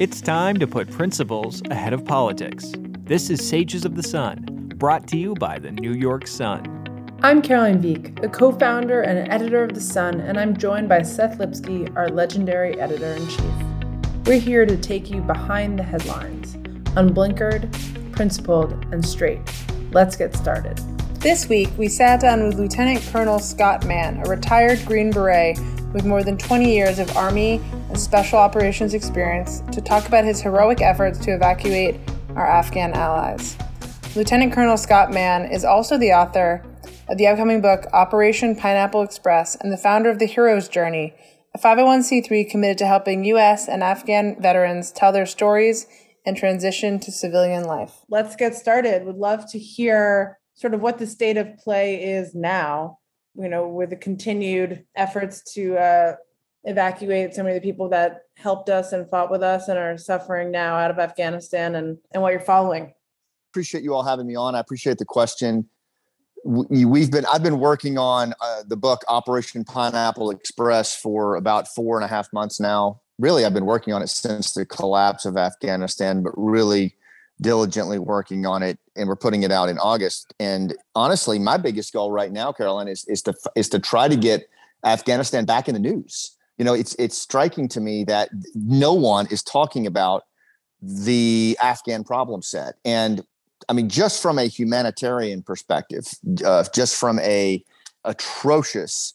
It's time to put principles ahead of politics. This is Sages of the Sun, brought to you by the New York Sun. I'm Caroline Veek, the co founder and editor of The Sun, and I'm joined by Seth Lipsky, our legendary editor in chief. We're here to take you behind the headlines, unblinkered, principled, and straight. Let's get started. This week, we sat down with Lieutenant Colonel Scott Mann, a retired Green Beret with more than 20 years of Army and Special Operations experience, to talk about his heroic efforts to evacuate our Afghan allies. Lieutenant Colonel Scott Mann is also the author of the upcoming book Operation Pineapple Express and the founder of The Hero's Journey, a 501c3 committed to helping U.S. and Afghan veterans tell their stories and transition to civilian life. Let's get started. Would love to hear sort of what the state of play is now, you know, with the continued efforts to uh, evacuate so many of the people that helped us and fought with us and are suffering now out of Afghanistan and, and what you're following. Appreciate you all having me on. I appreciate the question. We've been, I've been working on uh, the book Operation Pineapple Express for about four and a half months now. Really, I've been working on it since the collapse of Afghanistan, but really diligently working on it and we're putting it out in August. And honestly, my biggest goal right now, Carolyn, is is to is to try to get Afghanistan back in the news. You know, it's it's striking to me that no one is talking about the Afghan problem set. And I mean, just from a humanitarian perspective, uh, just from a atrocious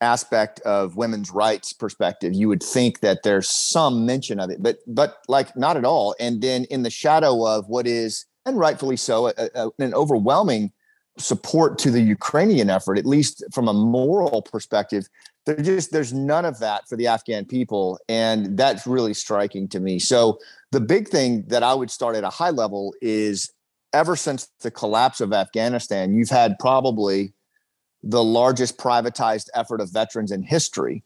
aspect of women's rights perspective you would think that there's some mention of it but but like not at all. And then in the shadow of what is and rightfully so a, a, an overwhelming support to the ukrainian effort at least from a moral perspective there just there's none of that for the afghan people and that's really striking to me. So the big thing that i would start at a high level is ever since the collapse of afghanistan you've had probably the largest privatized effort of veterans in history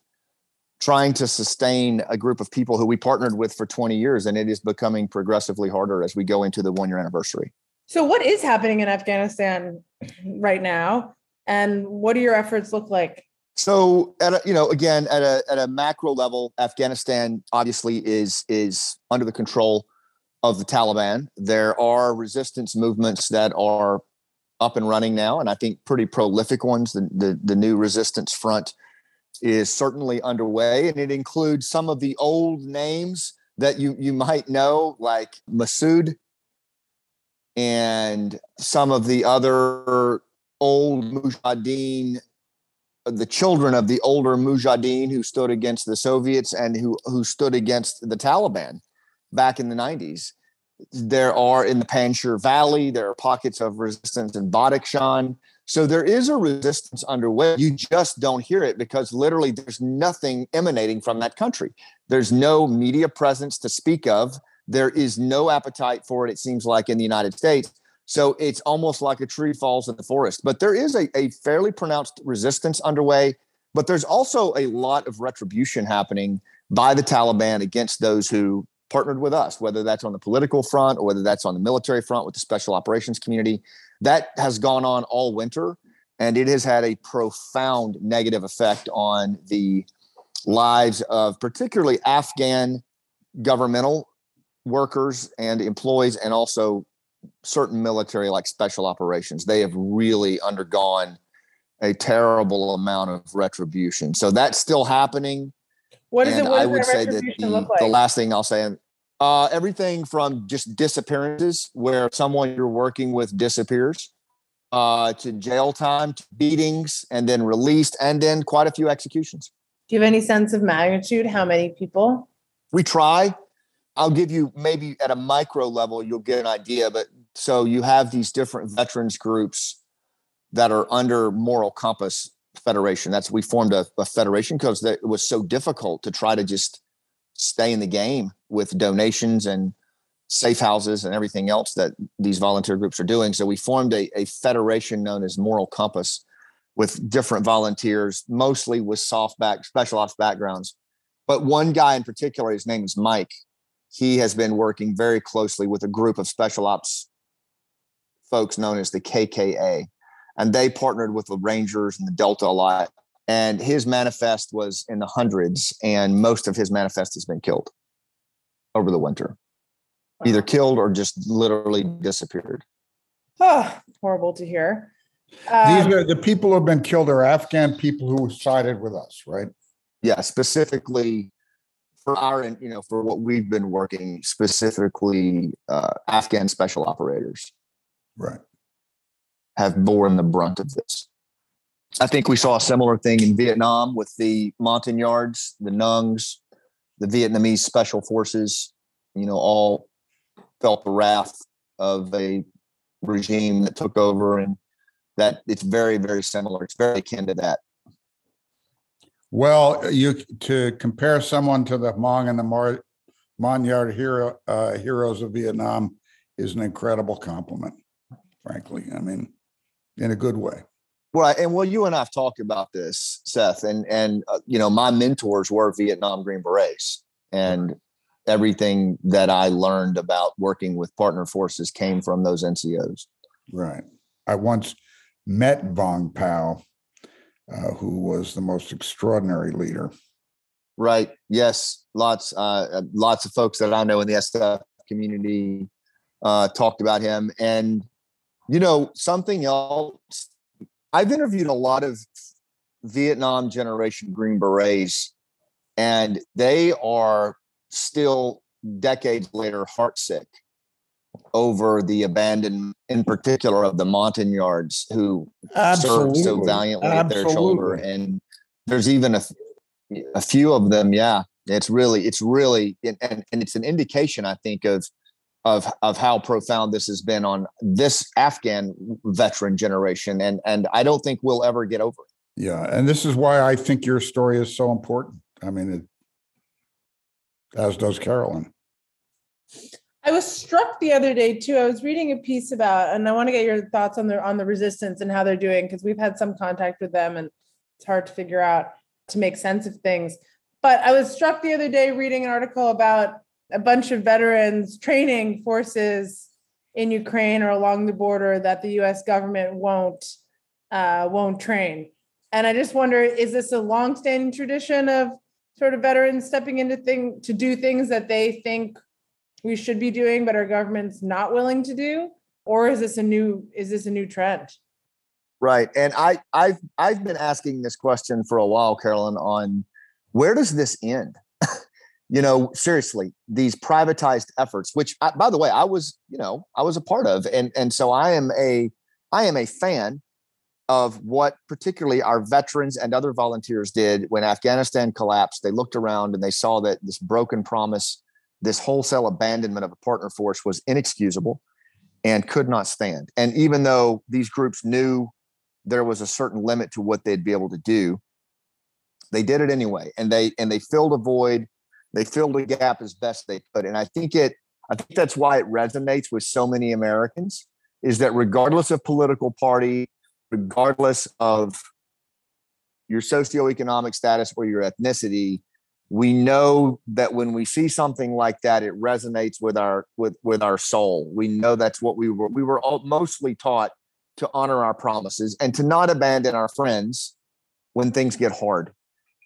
trying to sustain a group of people who we partnered with for 20 years and it is becoming progressively harder as we go into the one year anniversary. So what is happening in afghanistan right now and what do your efforts look like? So at a, you know again at a at a macro level afghanistan obviously is is under the control of the taliban. There are resistance movements that are up and running now, and I think pretty prolific ones. The, the, the new resistance front is certainly underway, and it includes some of the old names that you you might know, like Masood, and some of the other old Mujahideen, the children of the older Mujahideen who stood against the Soviets and who who stood against the Taliban back in the 90s there are in the Panjshir Valley, there are pockets of resistance in Badakhshan. So there is a resistance underway. You just don't hear it because literally there's nothing emanating from that country. There's no media presence to speak of. There is no appetite for it, it seems like, in the United States. So it's almost like a tree falls in the forest. But there is a, a fairly pronounced resistance underway. But there's also a lot of retribution happening by the Taliban against those who partnered with us, whether that's on the political front or whether that's on the military front with the special operations community. That has gone on all winter, and it has had a profound negative effect on the lives of particularly Afghan governmental workers and employees, and also certain military like special operations. They have really undergone a terrible amount of retribution. So that's still happening. What is and it? What I would say that the, like? the last thing I'll say, uh, everything from just disappearances, where someone you're working with disappears, uh, to jail time, to beatings, and then released, and then quite a few executions. Do you have any sense of magnitude? How many people? We try. I'll give you maybe at a micro level, you'll get an idea. But so you have these different veterans groups that are under Moral Compass federation. That's we formed a, a federation because it was so difficult to try to just stay in the game with donations and safe houses and everything else that these volunteer groups are doing. So we formed a, a federation known as Moral Compass with different volunteers, mostly with soft back special ops backgrounds. But one guy in particular, his name is Mike. He has been working very closely with a group of special ops folks known as the KKA and they partnered with the Rangers and the Delta a lot. And his manifest was in the hundreds, and most of his manifest has been killed. Over the winter, either killed or just literally disappeared. Oh, horrible to hear. Um, These are the people who have been killed are Afghan people who sided with us, right? Yeah, specifically for our, you know, for what we've been working specifically, uh, Afghan special operators, right, have borne the brunt of this. I think we saw a similar thing in Vietnam with the Montagnards, the Nungs, the Vietnamese special forces. You know, all felt the wrath of a regime that took over, and that it's very, very similar. It's very akin to that. Well, you to compare someone to the Hmong and the Mar, Montagnard hero, uh, heroes of Vietnam is an incredible compliment, frankly. I mean, in a good way. Right, and well, you and I've talked about this, Seth, and and uh, you know, my mentors were Vietnam Green Berets, and everything that I learned about working with partner forces came from those NCOs. Right. I once met Vang Pao, uh, who was the most extraordinary leader. Right. Yes. Lots. Uh, uh lots of folks that I know in the SF community uh, talked about him, and you know something else I've interviewed a lot of Vietnam generation Green Berets, and they are still decades later heartsick over the abandonment, in particular of the Montagnards who Absolutely. served so valiantly Absolutely. at their shoulder. And there's even a, a few of them. Yeah, it's really, it's really, and, and it's an indication, I think, of of of how profound this has been on this Afghan veteran generation, and and I don't think we'll ever get over it. Yeah, and this is why I think your story is so important. I mean, it, as does Carolyn. I was struck the other day too. I was reading a piece about, and I want to get your thoughts on the on the resistance and how they're doing because we've had some contact with them, and it's hard to figure out to make sense of things. But I was struck the other day reading an article about a bunch of veterans training forces in Ukraine or along the border that the U.S. government won't uh, won't train. And I just wonder, is this a longstanding tradition of sort of veterans stepping into thing to do things that they think we should be doing, but our government's not willing to do, or is this a new is this a new trend? Right, and I I've I've been asking this question for a while, Carolyn, on where does this end? You know seriously these privatized efforts which I, by the way i was you know i was a part of and and so i am a i am a fan of what particularly our veterans and other volunteers did when afghanistan collapsed. They looked around and they saw that this broken promise this wholesale abandonment of a partner force was inexcusable and could not stand. And even though these groups knew there was a certain limit to what they'd be able to do they did it anyway and they and they filled a void they filled a gap as best they could. And I think it, I think that's why it resonates with so many Americans is that regardless of political party, regardless of your socioeconomic status or your ethnicity, we know that when we see something like that, it resonates with our with with our soul. We know that's what we were we were all mostly taught to honor our promises and to not abandon our friends when things get hard.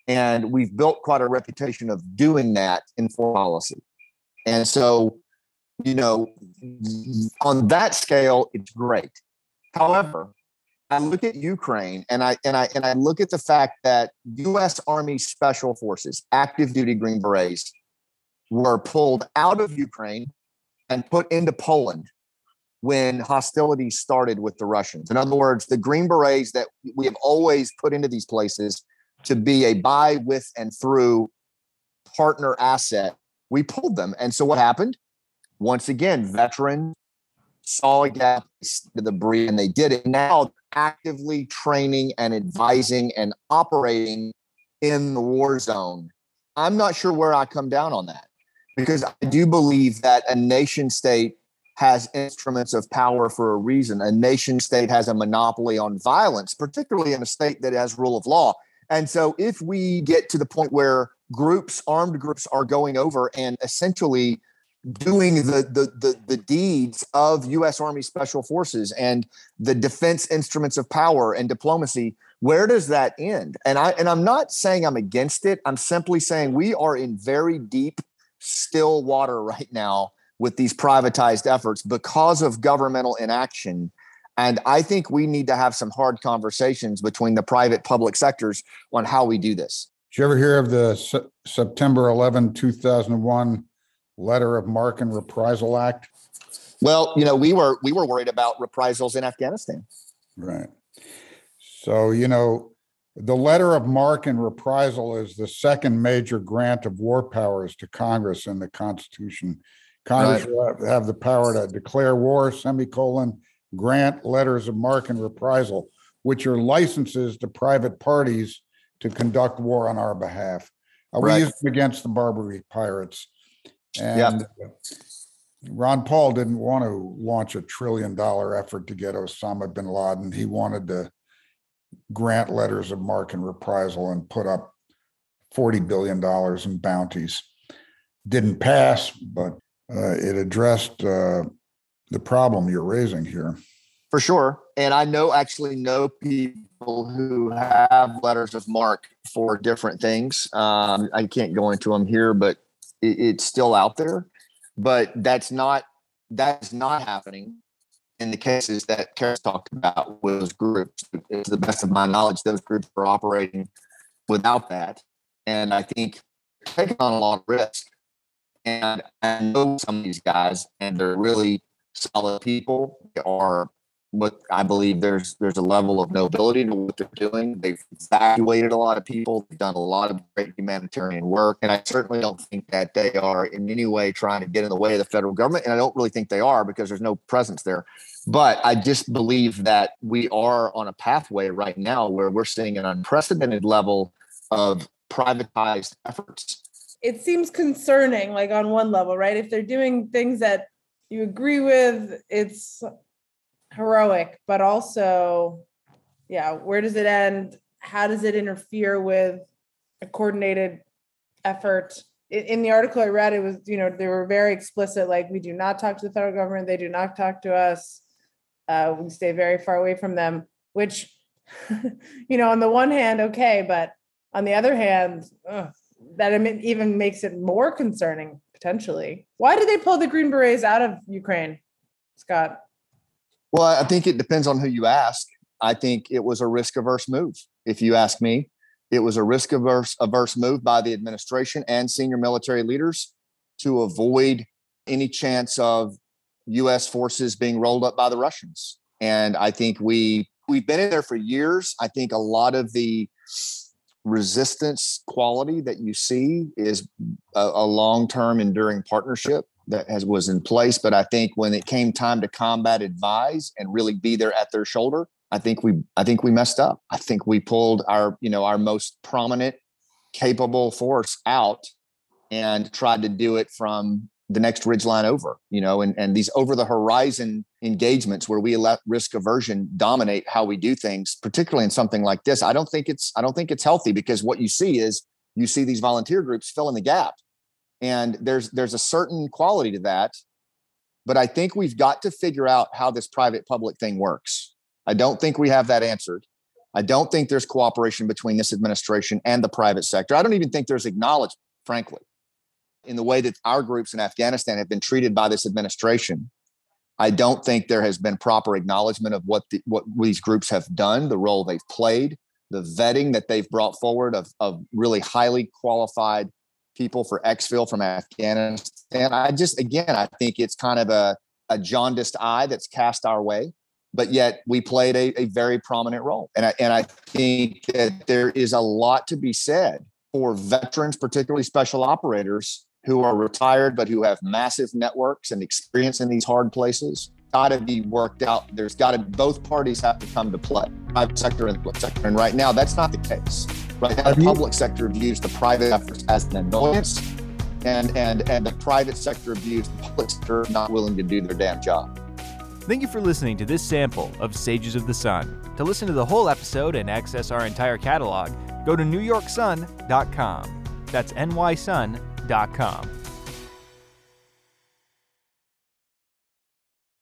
And we've built quite a reputation of doing that in foreign policy. And so, you know, on that scale, it's great. However, I look at Ukraine and I and I and I look at the fact that US Army Special Forces, active duty Green Berets, were pulled out of Ukraine and put into Poland when hostilities started with the Russians. In other words, the Green Berets that we have always put into these places to be a buy with and through partner asset, we pulled them. And so what happened? Once again, veterans saw a gap to the breed and they did it. Now actively training and advising and operating in the war zone. I'm not sure where I come down on that because I do believe that a nation state has instruments of power for a reason. A nation state has a monopoly on violence, particularly in a state that has rule of law. And so if we get to the point where groups, armed groups, are going over and essentially doing the, the the the, deeds of U.S. Army Special Forces and the defense instruments of power and diplomacy, where does that end? And I and I'm not saying I'm against it. I'm simply saying we are in very deep still water right now with these privatized efforts because of governmental inaction. And I think we need to have some hard conversations between the private public sectors on how we do this. Did you ever hear of the Se- September 11, 2001 letter of marque and reprisal act? Well, you know, we were we were worried about reprisals in Afghanistan. Right. So, you know, the letter of marque and reprisal is the second major grant of war powers to Congress in the Constitution. Congress Right. have the power to declare war, semicolon, grant letters of marque and reprisal, which are licenses to private parties to conduct war on our behalf. Uh, We Right. used them against the Barbary pirates. And Ron Paul didn't want to launch a trillion dollar effort to get Osama bin Laden. He wanted to grant letters of marque and reprisal and put up $40 billion in bounties. Didn't pass, but uh, it addressed uh, the problem you're raising here. For sure. And I know actually know people who have letters of mark for different things. Um, I can't go into them here, but it, it's still out there. But that's not that's not happening in the cases that Karis talked about with those groups. To the best of my knowledge, those groups are operating without that. And I think taking on a lot of risk. And I know some of these guys, and they're really solid people. They are what I believe there's there's a level of nobility to what they're doing. They've evacuated a lot of people. They've done a lot of great humanitarian work, and I certainly don't think that they are in any way trying to get in the way of the federal government. And I don't really think they are because there's no presence there. But I just believe that we are on a pathway right now where we're seeing an unprecedented level of privatized efforts. It seems concerning, like on one level, right? If they're doing things that you agree with, it's heroic, but also, yeah, where does it end? How does it interfere with a coordinated effort? In, the article I read, it was, you know, they were very explicit like, we do not talk to the federal government, they do not talk to us. Uh, we stay very far away from them, which, you know, on the one hand, okay, but on the other hand, ugh, that even makes it more concerning potentially. Why did they pull the Green Berets out of Ukraine, Scott? Well, I think it depends on who you ask. I think it was a risk averse move. If you ask me, it was a risk averse move by the administration and senior military leaders to avoid any chance of U.S. forces being rolled up by the Russians. And I think we we've been in there for years. I think a lot of the resistance quality that you see is a, a long-term enduring partnership that has was in place. But I think when it came time to combat advise and really be there at their shoulder, I think we I think we messed up. I think we pulled our, you know, our most prominent, capable force out and tried to do it from the next ridge line over, you know, and, and these over the horizon engagements where we let risk aversion dominate how we do things, particularly in something like this. I don't think it's I don't think it's healthy because what you see is you see these volunteer groups fill in the gap. And there's there's a certain quality to that. But I think we've got to figure out how this private public thing works. I don't think we have that answered. I don't think there's cooperation between this administration and the private sector. I don't even think there's acknowledgement, frankly, in the way that our groups in Afghanistan have been treated by this administration. I don't think there has been proper acknowledgement of what the, what these groups have done, the role they've played, the vetting that they've brought forward of, of really highly qualified people for exfil from Afghanistan. I just, again, I think it's kind of a, a jaundiced eye that's cast our way, but yet we played a, a very prominent role. And I, and I think that there is a lot to be said for veterans, particularly special operators who are retired, but who have massive networks and experience in these hard places. Got to be worked out. There's got to both parties have to come to play, private sector and public sector. And right now, that's not the case. Right now, Have the you- public sector views the private efforts as an annoyance, and and and the private sector views the public sector not willing to do their damn job. Thank you for listening to this sample of Sages of the Sun. To listen to the whole episode and access our entire catalog, go to newyorksun.com. That's nysun.com. Insurance.com.